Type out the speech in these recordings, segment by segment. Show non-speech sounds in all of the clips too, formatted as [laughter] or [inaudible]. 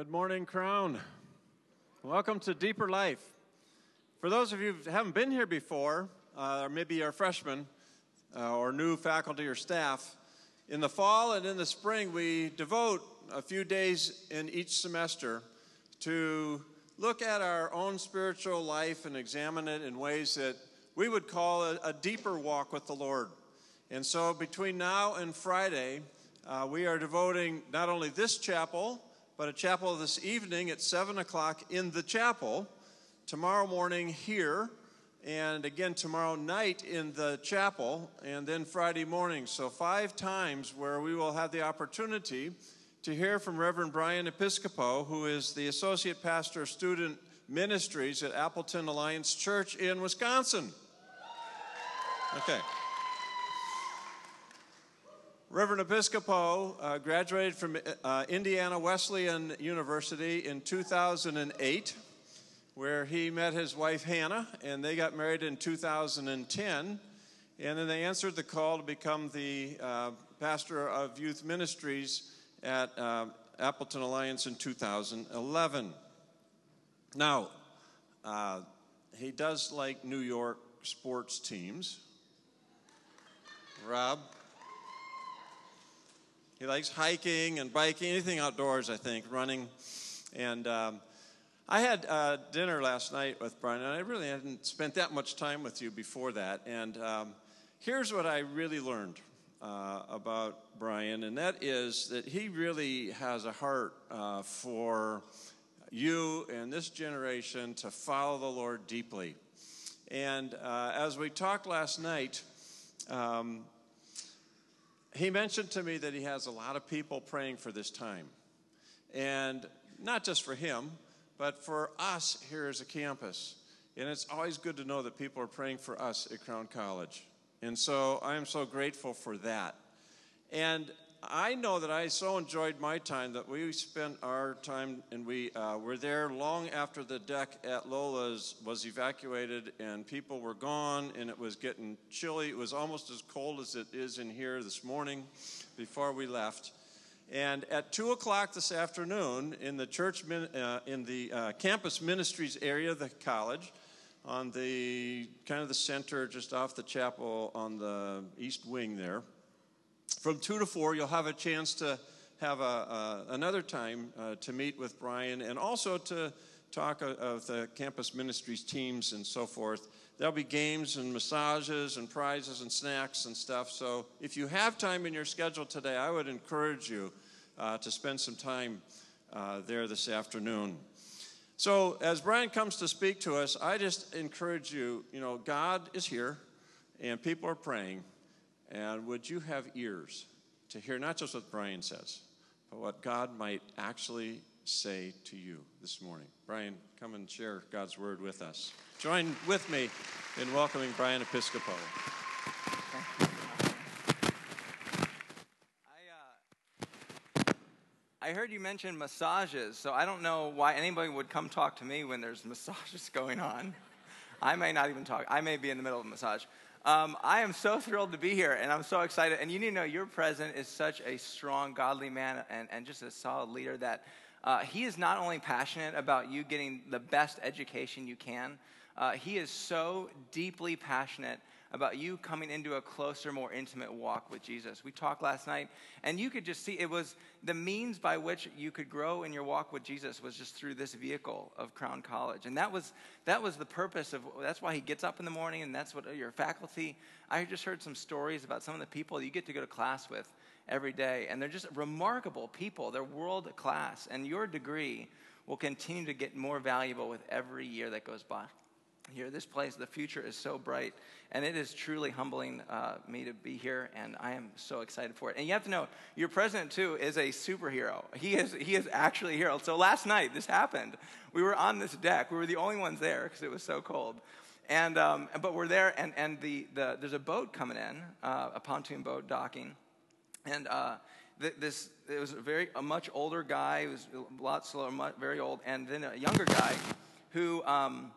Good morning, Crown. Welcome to Deeper Life. For those of you who haven't been here before, uh, or maybe you're freshmen uh, or new faculty or staff, in the fall and in the spring, we devote a few days in each semester to look at our own spiritual life and examine it in ways that we would call a, a deeper walk with the Lord. And so between now and Friday, uh, we are devoting not only this chapel, but a chapel this evening at 7 o'clock in the chapel, tomorrow morning here, and again tomorrow night in the chapel, and then Friday morning. So, five times where we will have the opportunity to hear from Reverend Brian Episcopo, who is the Associate Pastor of Student Ministries at Appleton Alliance Church in Wisconsin. Okay. Reverend Episcopo uh, graduated from uh, Indiana Wesleyan University in 2008, where he met his wife Hannah, and they got married in 2010. And then they answered the call to become the uh, pastor of youth ministries at uh, Appleton Alliance in 2011. Now, uh, he does like New York sports teams. Rob? He likes hiking and biking, anything outdoors, I think, running. And um, I had uh, dinner last night with Brian, and I really hadn't spent that much time with you before that. And um, here's what I really learned uh, about Brian, and that is that he really has a heart uh, for you and this generation to follow the Lord deeply. And uh, as we talked last night, um, he mentioned to me that he has a lot of people praying for this time. And not just for him, but for us here as a campus. And it's always good to know that people are praying for us at Crown College. And so I am so grateful for that. And I know that I so enjoyed my time that we spent our time and we uh, were there long after the deck at Lola's was evacuated and people were gone and it was getting chilly. It was almost as cold as it is in here this morning before we left. And at two o'clock this afternoon, in the church, uh, in the uh, campus ministries area of the college, on the kind of the center, just off the chapel on the east wing there, from 2 to 4, you'll have a chance to have a, another time uh, to meet with Brian and also to talk of the campus ministries teams and so forth. There'll be games and massages and prizes and snacks and stuff. So if you have time in your schedule today, I would encourage you uh, to spend some time uh, there this afternoon. So as Brian comes to speak to us, I just encourage you, you know, God is here and people are praying. And would you have ears to hear not just what Brian says, but what God might actually say to you this morning? Brian, come and share God's word with us. Join with me in welcoming Brian Episcopo. Uh, I heard you mention massages, so I don't know why anybody would come talk to me when there's massages [laughs] going on. I may not even talk. I may be in the middle of a massage. Um, I am so thrilled to be here, and I'm so excited. And you need to know your president is such a strong, godly man and, and just a solid leader that uh, he is not only passionate about you getting the best education you can, uh, he is so deeply passionate about you coming into a closer, more intimate walk with Jesus. We talked last night, and you could just see it was the means by which you could grow in your walk with Jesus was just through this vehicle of Crown College. And that was that was the purpose of that's why he gets up in the morning and that's what your faculty. I just heard some stories about some of the people you get to go to class with every day, and they're just remarkable people. They're world class, and your degree will continue to get more valuable with every year that goes by here. This place, the future is so bright, and it is truly humbling uh, me to be here, and I am so excited for it. And you have to know, your president too is a superhero. He is he is actually a hero. So last night this happened. We were on this deck. We were the only ones there because it was so cold. And um, but we're there, and and the, the there's a boat coming in, uh, a pontoon boat docking, and. Uh, this it was a very a much older guy. He was a lot slower, much, very old, and then a younger guy who um,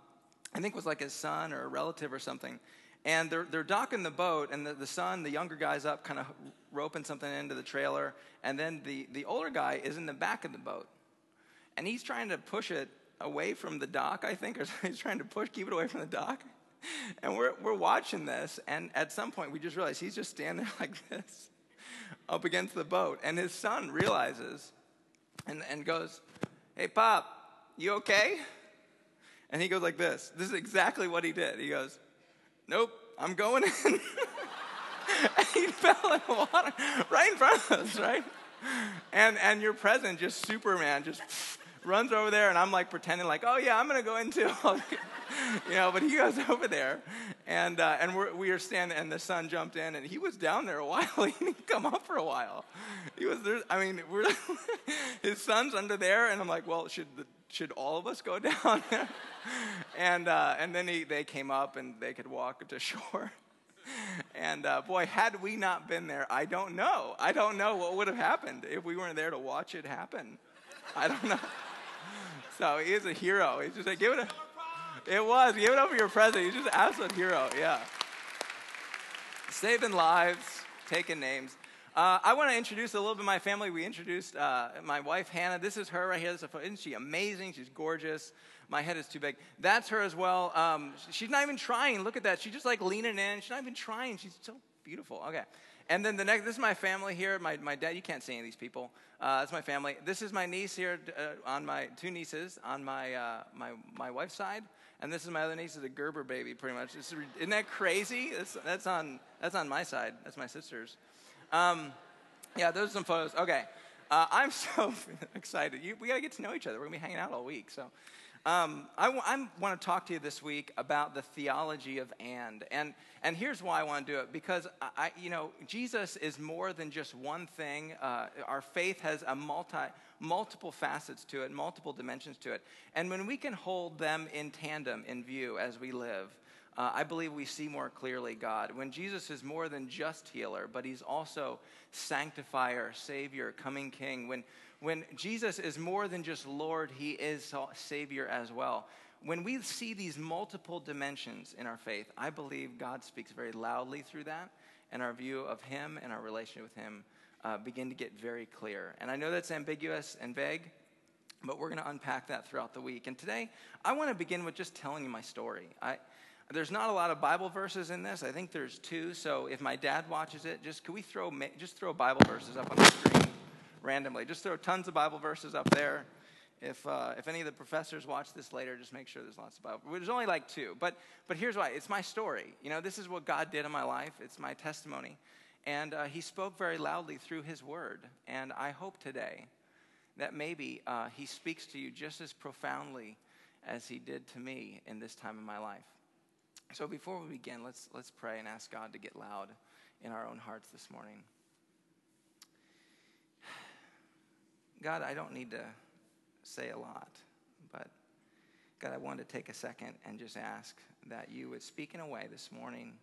I think it was like his son or a relative or something. And they're, they're docking the boat, and the, the son, the younger guy's up, kind of roping something into the trailer, and then the, the older guy is in the back of the boat. and he's trying to push it away from the dock, I think, or [laughs] he's trying to push, keep it away from the dock. And we're, we're watching this, and at some point we just realize he's just standing there [laughs] like this, up against the boat. And his son realizes and, and goes, Hey, Pop, you okay? And he goes like this. This is exactly what he did. He goes, Nope, I'm going in. [laughs] and he [laughs] fell in the water right in front of us, right? And, and your president, just Superman, just [laughs] runs over there, and I'm like pretending like, oh yeah, I'm gonna go in too. you know, but he goes over there, and uh, and we're, we are standing, and the son jumped in, and he was down there a while. he didn't come up for a while. He was there. I mean, we're his son's under there, and I'm like, well, should the, should all of us go [laughs] down and uh, and then he, they came up, and they could walk to shore. And uh, boy, had we not been there, I don't know. I don't know what would have happened if we weren't there to watch it happen. I don't know. So he is a hero. He's just like, give it a. It was. Give it up for your president. He's just an absolute hero. Yeah. Saving lives, taking names. Uh, I want to introduce a little bit of my family. We introduced uh, my wife, Hannah. This is her right here. Isn't she amazing? She's gorgeous. My head is too big. That's her as well. Um, she's not even trying. Look at that. She's just like leaning in. She's not even trying. She's so beautiful. Okay. And then the next, this is my family here. My, my dad, you can't see any of these people. Uh, that's my family. This is my niece here uh, on my, two nieces on my, uh, my, my wife's side. And this is my other niece, is a Gerber baby, pretty much. Is, isn't that crazy? That's, that's, on, that's on my side. That's my sister's. Um, yeah, those are some photos. Okay. Uh, I'm [laughs] so excited. You, we got to get to know each other. We're going to be hanging out all week. So um, want to talk to you this week about the theology of and. And, and here's why I want to do it because, I, you know, Jesus is more than just one thing. Uh, our faith has a multi, multiple facets to it, multiple dimensions to it. And when we can hold them in tandem in view as we live, uh, I believe we see more clearly God. When Jesus is more than just healer, but he's also sanctifier, savior, coming king. When, when Jesus is more than just Lord, he is Savior as well. When we see these multiple dimensions in our faith, I believe God speaks very loudly through that, and our view of Him and our relationship with Him uh, begin to get very clear. And I know that's ambiguous and vague, but we're going to unpack that throughout the week. And today, I want to begin with just telling you my story. I, there's not a lot of Bible verses in this. I think there's two. So if my dad watches it, just can we throw just throw Bible verses up on the screen? randomly. Just throw tons of Bible verses up there. If, uh, if any of the professors watch this later, just make sure there's lots of Bible. There's only like two, but, but here's why. It's my story. You know, this is what God did in my life. It's my testimony. And uh, he spoke very loudly through his word. And I hope today that maybe uh, he speaks to you just as profoundly as he did to me in this time of my life. So before we begin, let's, let's pray and ask God to get loud in our own hearts this morning. God, I don't need to say a lot, but God, I wanted to take a second and just ask that you would speak in a way this morning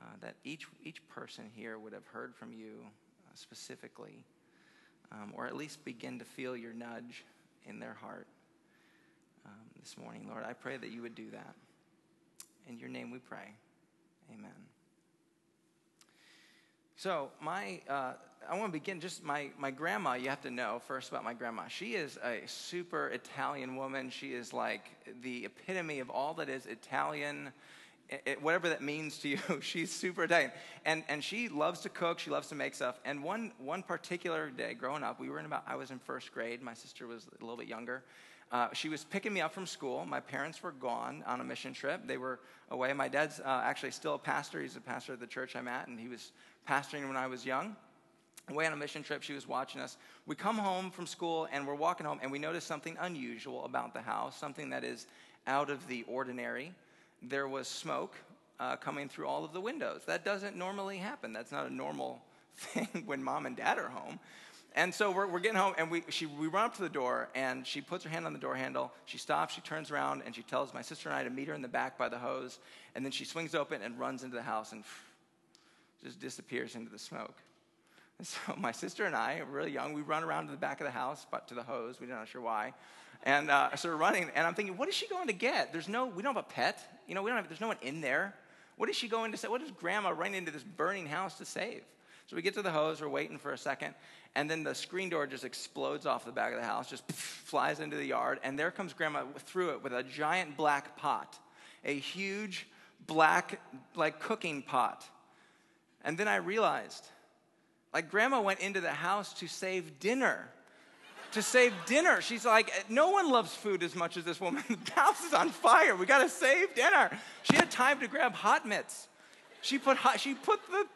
uh, that each, each person here would have heard from you uh, specifically, um, or at least begin to feel your nudge in their heart um, this morning. Lord, I pray that you would do that. In your name we pray. Amen. So, my, uh, I want to begin just my, my grandma, you have to know first about my grandma. She is a super Italian woman. She is like the epitome of all that is Italian, it, whatever that means to you. [laughs] She's super Italian. And, and she loves to cook, she loves to make stuff. And one, one particular day growing up, we were in about, I was in first grade, my sister was a little bit younger. Uh, she was picking me up from school. My parents were gone on a mission trip. They were away. My dad's uh, actually still a pastor. He's a pastor at the church I'm at, and he was pastoring when I was young. Away on a mission trip, she was watching us. We come home from school and we're walking home, and we notice something unusual about the house, something that is out of the ordinary. There was smoke uh, coming through all of the windows. That doesn't normally happen. That's not a normal [laughs] thing when mom and dad are home. And so we're, we're getting home, and we, she, we run up to the door, and she puts her hand on the door handle. She stops, she turns around, and she tells my sister and I to meet her in the back by the hose. And then she swings open and runs into the house and [sniffs] just disappears into the smoke. And [laughs] so my sister and I, really young, we run around to the back of the house, but to the hose. We're not sure why. And uh, so we're running, and I'm thinking, what is she going to get? There's no, we don't have a pet. You know, we don't have, there's no one in there. What is she going to say? What is grandma running into this burning house to save? So we get to the hose, we're waiting for a second, and then the screen door just explodes off the back of the house, just flies into the yard, and there comes grandma through it with a giant black pot, a huge black, like cooking pot. And then I realized, like, grandma went into the house to save dinner to save dinner. She's like, no one loves food as much as this woman. [laughs] The house is on fire. We got to save dinner. She had time to grab hot mitts. She put hot, she put the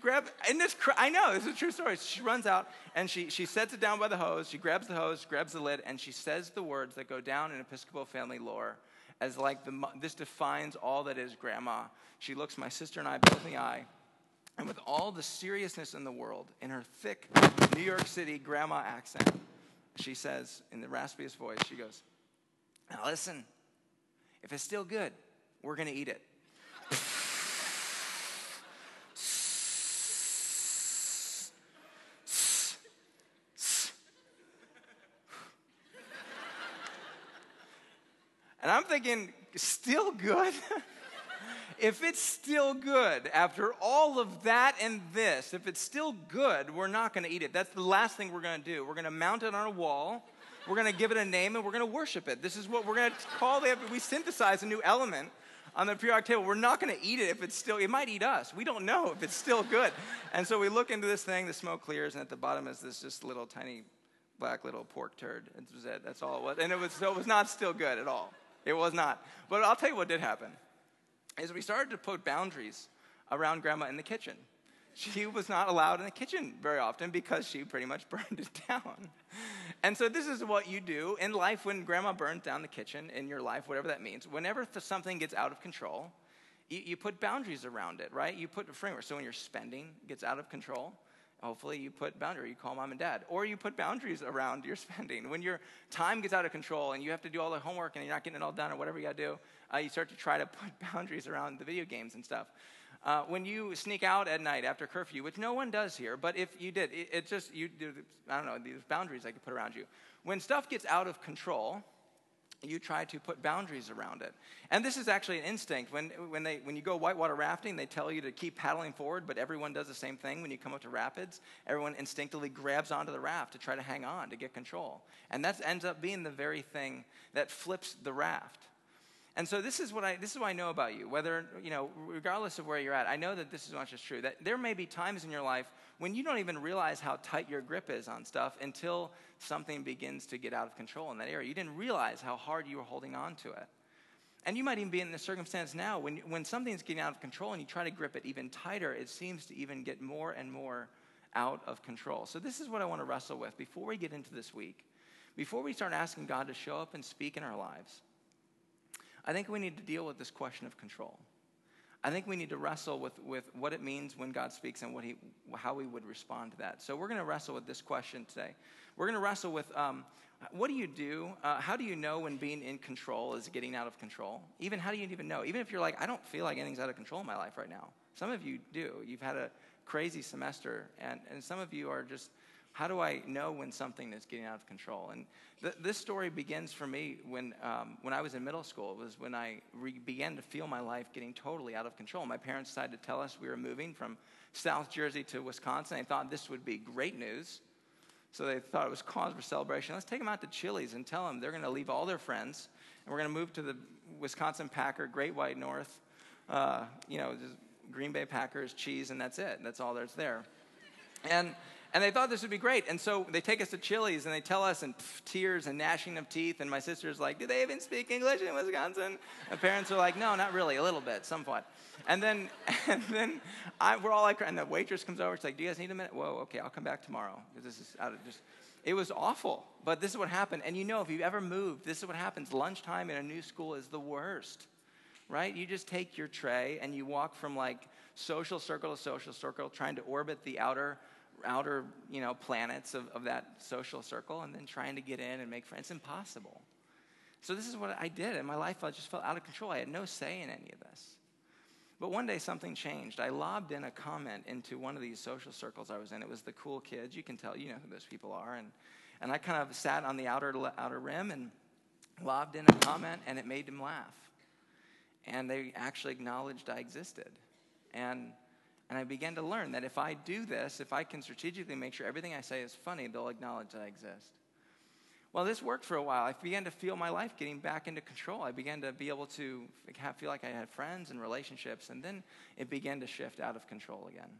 grab in this. I know this is a true story. She runs out and she she sets it down by the hose. She grabs the hose, grabs the lid, and she says the words that go down in Episcopo family lore as like the this defines all that is grandma. She looks my sister and I both in the eye. And with all the seriousness in the world, in her thick New York City grandma accent, she says in the raspiest voice, she goes, Now listen, if it's still good, we're going to eat it. Thinking, still good? [laughs] if it's still good after all of that and this, if it's still good, we're not going to eat it. That's the last thing we're going to do. We're going to mount it on a wall. We're going to give it a name and we're going to worship it. This is what we're going to call it. We synthesize a new element on the periodic table. We're not going to eat it if it's still, it might eat us. We don't know if it's still good. And so we look into this thing, the smoke clears, and at the bottom is this just little tiny black little pork turd. It. That's all it was. And it was, so it was not still good at all. It was not. But I'll tell you what did happen is we started to put boundaries around grandma in the kitchen. She was not allowed in the kitchen very often because she pretty much [laughs] burned it down. And so, this is what you do in life when grandma burns down the kitchen in your life, whatever that means. Whenever something gets out of control, you, you put boundaries around it, right? You put a framework. So, when your spending gets out of control, hopefully you put boundary you call mom and dad or you put boundaries around your [laughs] spending. When your time gets out of control and you have to do all the homework and you're not getting it all done or whatever you got to do uh, you start to try to [laughs] put boundaries around the video games and stuff. Uh, when you sneak out at night after curfew which no one does here but if you did it, it just you do i don't know these boundaries i could put around you. When stuff gets out of control you try to put boundaries around it. And this is actually an instinct. When, when, they, when you go whitewater rafting, they tell you to keep paddling forward, but everyone does the same thing when you come up to rapids. Everyone instinctively grabs onto the raft to try to hang on, to get control. And that ends up being the very thing that flips the raft. And so this is what I this is what I know about you. Whether you know, regardless of where you're at, I know that this is not just true. That there may be times in your life when you don't even realize how tight your grip is on stuff until something begins to get out of control in that area. You didn't realize how hard you were holding on to it. And you might even be in the circumstance now when, when something's getting out of control and you try to grip it even tighter, it seems to even get more and more out of control. So, this is what I want to wrestle with before we get into this week. Before we start asking God to show up and speak in our lives, I think we need to deal with this question of control. I think we need to wrestle with, with what it means when God speaks and what he, how we would respond to that. So we're going to wrestle with this question today. We're going to wrestle with um, what do you do? Uh, how do you know when being in control is getting out of control? Even how do you even know? Even if you're like, I don't feel like anything's out of control in my life right now. Some of you do. You've had a crazy semester, and, and some of you are just how do I know when something is getting out of control? And th- this story begins for me when, um, when I was in middle school. It was when I re- began to feel my life getting totally out of control. My parents decided to tell us we were moving from South Jersey to Wisconsin. They thought this would be great news. So they thought it was cause for celebration. Let's take them out to Chili's and tell them they're going to leave all their friends and we're going to move to the Wisconsin Packer, Great White North, uh, you know, Green Bay Packers, cheese, and that's it. That's all there's there. And and they thought this would be great. And so they take us to Chili's and they tell us, and pff, tears and gnashing of teeth. And my sister's like, Do they even speak English in Wisconsin? My parents are like, No, not really, a little bit, somewhat. And then, [laughs] and then I, we're all like, and the waitress comes over. She's like, Do you guys need a minute? Whoa, okay, I'll come back tomorrow. This is out of just, it was awful. But this is what happened. And you know, if you've ever moved, this is what happens. Lunchtime in a new school is the worst, right? You just take your tray and you walk from like social circle to social circle, trying to orbit the outer outer you know planets of, of that social circle and then trying to get in and make friends. It's impossible. So this is what i did in my life. I just felt out of control. I had no say in any of this. But one day something changed. I lobbed in a comment into one of these social circles i was in. It was the cool kids. You can tell you know who those people are. And, and i kind of sat on the outer, outer rim and lobbed in a comment and it made them laugh. And they actually acknowledged i existed. And And I began to learn that if I do this, if I can strategically make sure everything I say is funny, they'll acknowledge that I exist. Well, this worked for a while. I began to feel my life getting back into control. I began to be able to feel like I had friends and relationships, and then it began to shift out of control again.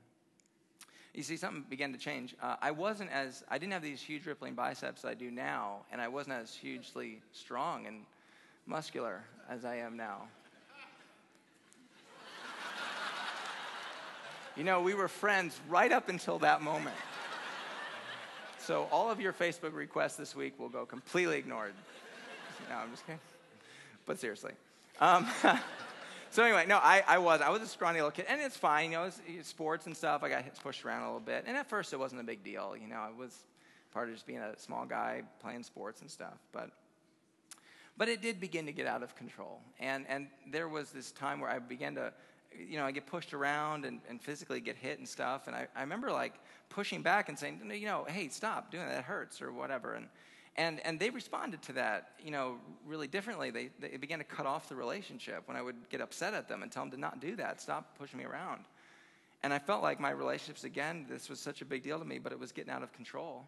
You see, something began to change. Uh, I wasn't as, I didn't have these huge rippling biceps that I do now, and I wasn't as hugely strong and muscular as I am now. You know, we were friends right up until that moment. So all of your Facebook requests this week will go completely ignored. no, I'm just kidding. But seriously. Um, [laughs] so anyway, no, I, I was. I was a scrawny little kid. And it's fine, you know, sports and stuff. I got pushed around a little bit. And at first it wasn't a big deal. You know, I was part of just being a small guy playing sports and stuff. But but it did begin to get out of control. And, and there was this time where I began to you know, I get pushed around and, and physically get hit and stuff. And I, I remember like pushing back and saying, you know, hey, stop doing that. That hurts or whatever. And, and, and they responded to that, you know, really differently. They, they began to cut off the relationship when I would get upset at them and tell them to not do that, stop pushing me around. And I felt like my relationships, again, this was such a big deal to me, but it was getting out of control.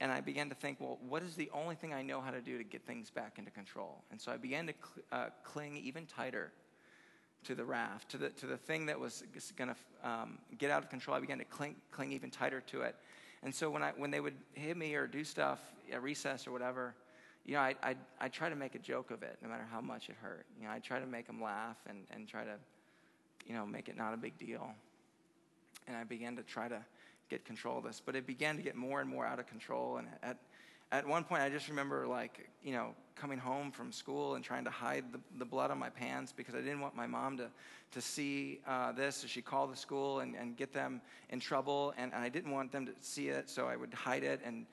And I began to think, well, what is the only thing I know how to do to get things back into control? And so I began to cl- uh, cling even tighter to the raft, to the, to the thing that was going to um, get out of control. I began to cling, cling even tighter to it. And so when, I, when they would hit me or do stuff at recess or whatever, you know, I, I, I try to make a joke of it, no matter how much it hurt. You know, I try to make them laugh and, and try to, you know, make it not a big deal. And I began to try to get control of this. But it began to get more and more out of control. And at, at one point, I just remember, like, you know, coming home from school and trying to hide the, the blood on my pants because I didn't want my mom to, to see uh, this. So she called the school and, and get them in trouble. And, and I didn't want them to see it, so I would hide it. And,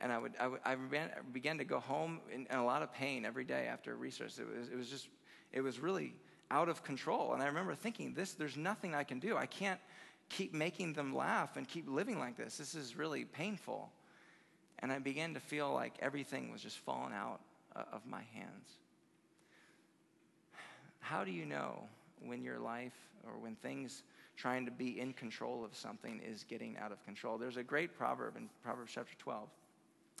and I, would, I, would, I began, began to go home in, in, a lot of pain every day after research. It was, it was just, it was really out of control. And I remember thinking, this, there's nothing I can do. I can't keep making them laugh and keep living like this. This is really painful. And I began to feel like everything was just falling out uh, of my hands. How do you know when your life or when things trying to be in control of something is getting out of control? There's a great proverb in Proverbs chapter 12,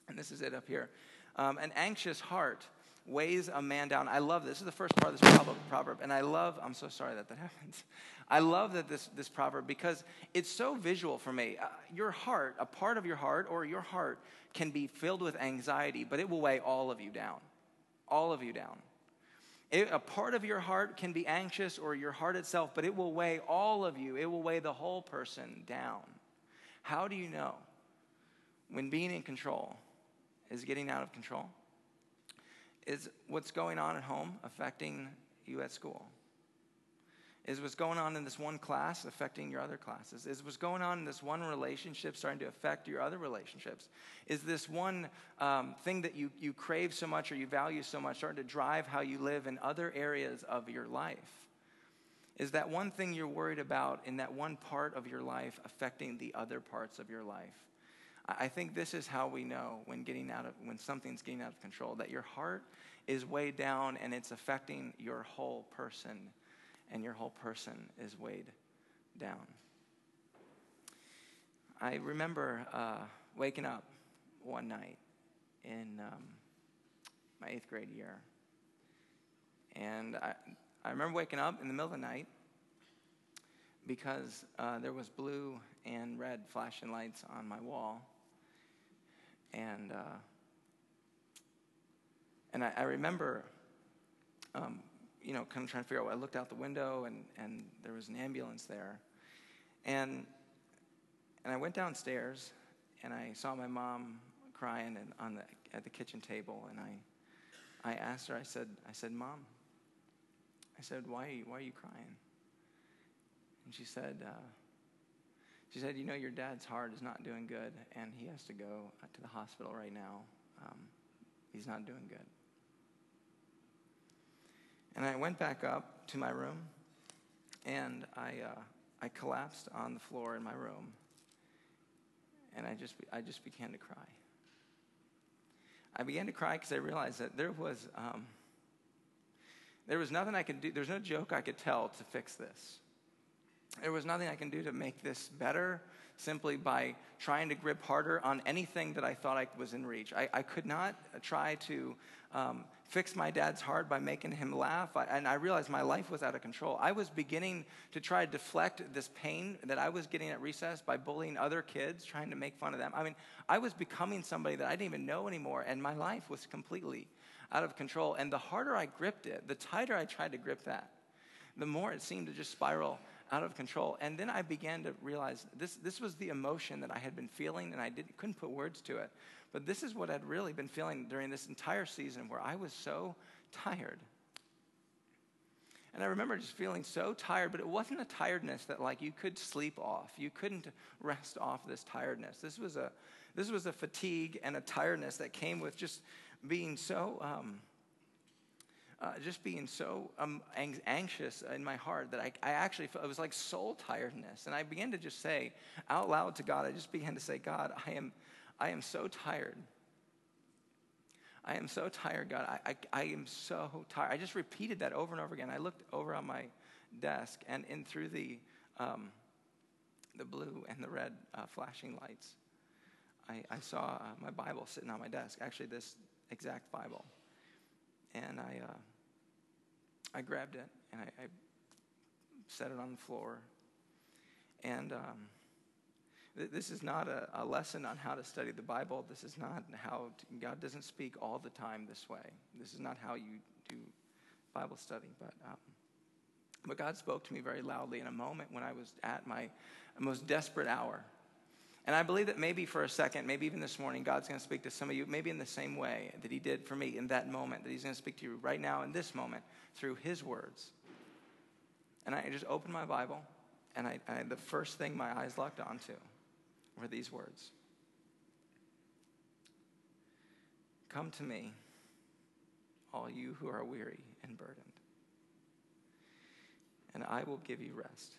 and this is it up here. Um, an anxious heart weighs a man down. I love this. This is the first part of this proverb, and I love, I'm so sorry that that [laughs] happens. I love that this, this proverb because it's so visual for me. Uh, your heart, a part of your heart, or your heart can be filled with anxiety, but it will weigh all of you down. All of you down. It, a part of your heart can be anxious, or your heart itself, but it will weigh all of you. It will weigh the whole person down. How do you know when being in control is getting out of control? Is what's going on at home affecting you at school? Is what's going on in this one class affecting your other classes? Is what's going on in this one relationship starting to affect your other relationships? Is this one um, thing that you, you crave so much or you value so much starting to drive how you live in other areas of your life? Is that one thing you're worried about in that one part of your life affecting the other parts of your life? I think this is how we know when getting out of when something's getting out of control that your heart is weighed down and it's affecting your whole person and your whole person is weighed down. I remember uh, waking up one night in um, my eighth grade year. And I, I remember waking up in the middle of the night because uh, there was blue and red flashing lights on my wall. And, uh, and I, I remember um, you know, kind of trying to figure out. I looked out the window, and and there was an ambulance there, and and I went downstairs, and I saw my mom crying and on the at the kitchen table, and I I asked her. I said I said, Mom. I said, Why are you, why are you crying? And she said. Uh, she said, You know, your dad's heart is not doing good, and he has to go to the hospital right now. Um, he's not doing good. And I went back up to my room and I, uh, I collapsed on the floor in my room and I just, I just began to cry. I began to cry because I realized that there was, um, there was nothing I could do, there's no joke I could tell to fix this. There was nothing I can do to make this better simply by trying to grip harder on anything that I thought I was in reach. I, I could not try to um, fix my dad's heart by making him laugh. I, and I realized my life was out of control. I was beginning to try to deflect this pain that I was getting at recess by bullying other kids, trying to make fun of them. I mean, I was becoming somebody that I didn't even know anymore, and my life was completely out of control. And the harder I gripped it, the tighter I tried to grip that, the more it seemed to just spiral out of control. And then I began to realize this, this was the emotion that I had been feeling, and I didn't, couldn't put words to it. But this is what I'd really been feeling during this entire season where I was so tired. And I remember just feeling so tired, but it wasn't a tiredness that like you could sleep off. You couldn't rest off this tiredness. This was a, this was a fatigue and a tiredness that came with just being so um, uh, just being so um, anxious in my heart that I, I actually felt it was like soul tiredness. And I began to just say out loud to God, I just began to say, God, I am, I am so tired. I am so tired, God. I, I, I am so tired. I just repeated that over and over again. I looked over on my desk and in through the, um, the blue and the red uh, flashing lights, I, I saw uh, my Bible sitting on my desk, actually, this exact Bible and I, uh, I grabbed it and I, I, set it on the floor. And um, th- this is not a, a, lesson on how to study the Bible. This is not how God doesn't speak all the time this way. This is not how you do Bible study. But um, but God spoke to me very loudly in a moment when I was at my most desperate hour. And I believe that maybe for a second, maybe even this morning, God's going to speak to some of you, maybe in the same way that He did for me in that moment, that He's going to speak to you right now in this moment through His words. And I just opened my Bible, and I, I, the first thing my eyes locked onto were these words Come to me, all you who are weary and burdened, and I will give you rest.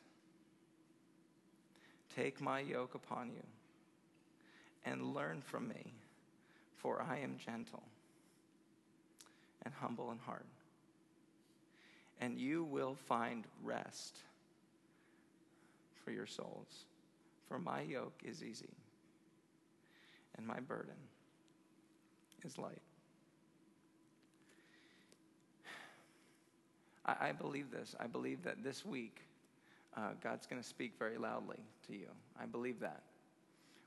Take my yoke upon you and learn from me, for I am gentle and humble in heart. And you will find rest for your souls. For my yoke is easy and my burden is light. I, I believe this. I believe that this week, uh, God's going to speak very loudly to you. I believe that.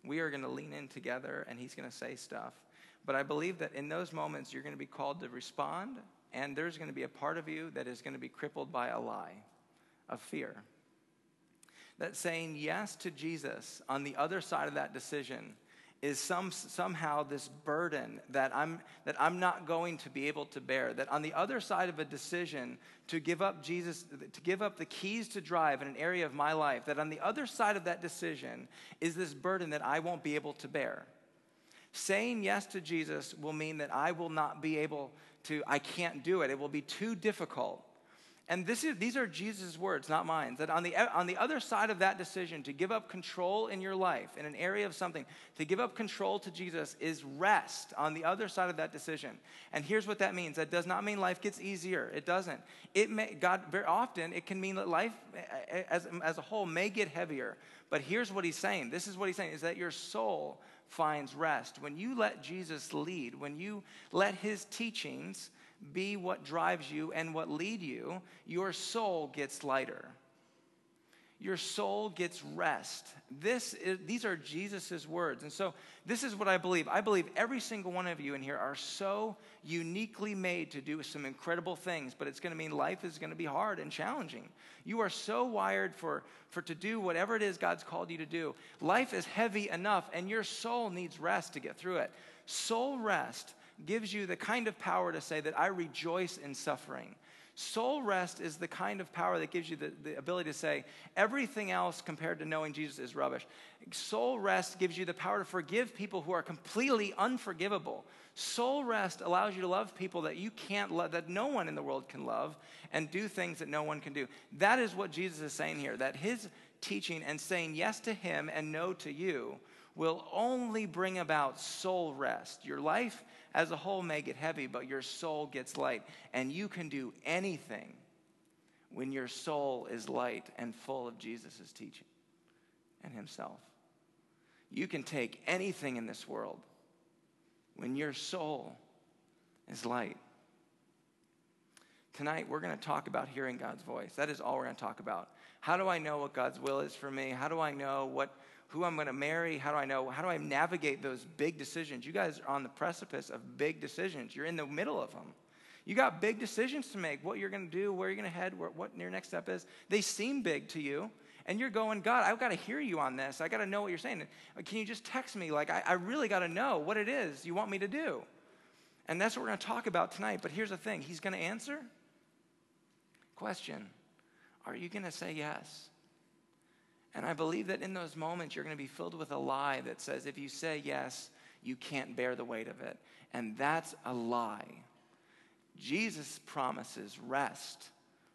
We are going to lean in together and He's going to say stuff. But I believe that in those moments, you're going to be called to respond, and there's going to be a part of you that is going to be crippled by a lie of fear. That saying yes to Jesus on the other side of that decision is some, somehow this burden that I'm, that I'm not going to be able to bear. That on the other side of a decision to give up Jesus, to give up the keys to drive in an area of my life, that on the other side of that decision is this burden that I won't be able to bear. Saying yes to Jesus will mean that I will not be able to, I can't do it. It will be too difficult. And this is, these are Jesus' words, not mine. That on the, on the other side of that decision, to give up control in your life, in an area of something, to give up control to Jesus is rest on the other side of that decision. And here's what that means that does not mean life gets easier. It doesn't. It may, God, very often, it can mean that life as, as a whole may get heavier. But here's what he's saying this is what he's saying is that your soul finds rest. When you let Jesus lead, when you let his teachings, be what drives you and what lead you, your soul gets lighter. Your soul gets rest. This is, these are Jesus' words. And so, this is what I believe. I believe every single one of you in here are so uniquely made to do some incredible things, but it's going to mean life is going to be hard and challenging. You are so wired for, for to do whatever it is God's called you to do. Life is heavy enough, and your soul needs rest to get through it. Soul rest gives you the kind of power to say that I rejoice in suffering. Soul rest is the kind of power that gives you the, the ability to say everything else compared to knowing Jesus is rubbish. Soul rest gives you the power to forgive people who are completely unforgivable. Soul rest allows you to love people that you can't love, that no one in the world can love, and do things that no one can do. That is what Jesus is saying here, that his teaching and saying yes to him and no to you will only bring about soul rest. Your life as a whole may get heavy, but your soul gets light, and you can do anything when your soul is light and full of Jesus' teaching and Himself. You can take anything in this world when your soul is light. Tonight, we're going to talk about hearing God's voice. That is all we're going to talk about. How do I know what God's will is for me? How do I know what, who I'm going to marry? How do I know? How do I navigate those big decisions? You guys are on the precipice of big decisions. You're in the middle of them. You got big decisions to make what you're going to do, where you're going to head, what your next step is. They seem big to you. And you're going, God, I've got to hear you on this. I got to know what you're saying. Uh, can you just text me? Like, I, I really got to know what it is you want me to do. And that's what we're going to talk about tonight. But here's the thing He's going to answer. Question Are you going to say yes? And I believe that in those moments, you're going to be filled with a lie that says if you say yes, you can't bear the weight of it. And that's a lie. Jesus promises rest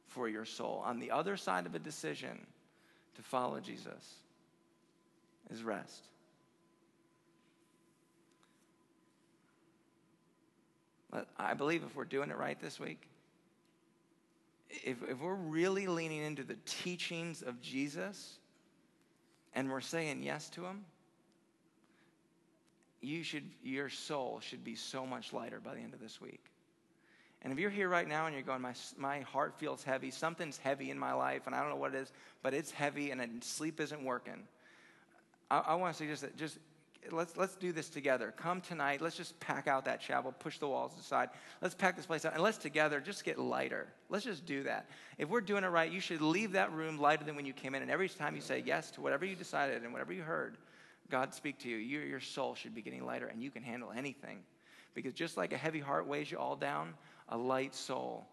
for your soul. On the other side of a decision to follow Jesus is rest. But I believe if we're doing it right this week, if, if we're really leaning into the teachings of Jesus and we're saying yes to him, you should, your soul should be so much lighter by the end of this week. And if you're here right now and you're going, my, my heart feels heavy, something's heavy in my life, and I don't know what it is, but it's heavy and sleep isn't working. I, I want to say just, that just let's, let's do this together. Come tonight. Let's just pack out that chapel, push the walls aside. Let's pack this place out, and let's together just get lighter. Let's just do that. If we're doing it right, you should leave that room lighter than when you came in. And every time you say yes to whatever you decided and whatever you heard, God speak to you, your, your soul should be getting lighter, and you can handle anything. Because just like a heavy heart weighs you all down, a light soul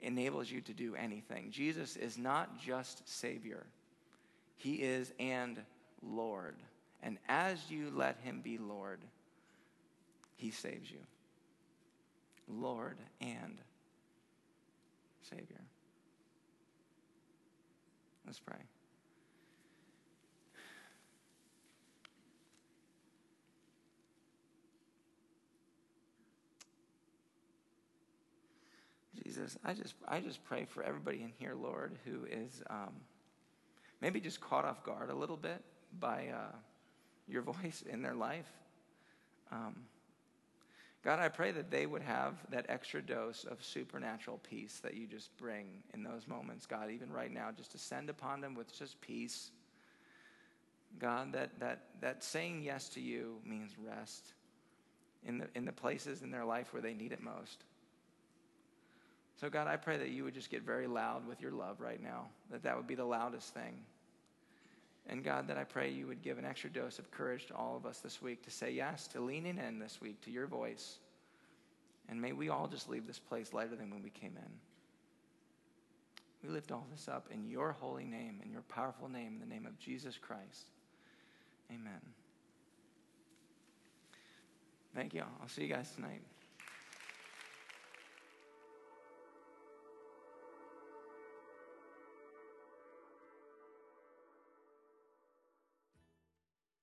enables you to do anything. Jesus is not just Savior, He is and Lord. And as you let Him be Lord, He saves you. Lord and Savior. Let's pray. Jesus, I just, I just pray for everybody in here, Lord, who is um, maybe just caught off guard a little bit by uh, your voice in their life. Um, God, I pray that they would have that extra dose of supernatural peace that you just bring in those moments, God, even right now, just descend upon them with just peace. God, that, that, that saying yes to you means rest in the, in the places in their life where they need it most. So, God, I pray that you would just get very loud with your love right now, that that would be the loudest thing. And God, that I pray you would give an extra dose of courage to all of us this week to say yes, to leaning in this week to your voice. And may we all just leave this place lighter than when we came in. We lift all this up in your holy name, in your powerful name, in the name of Jesus Christ. Amen. Thank you. I'll see you guys tonight.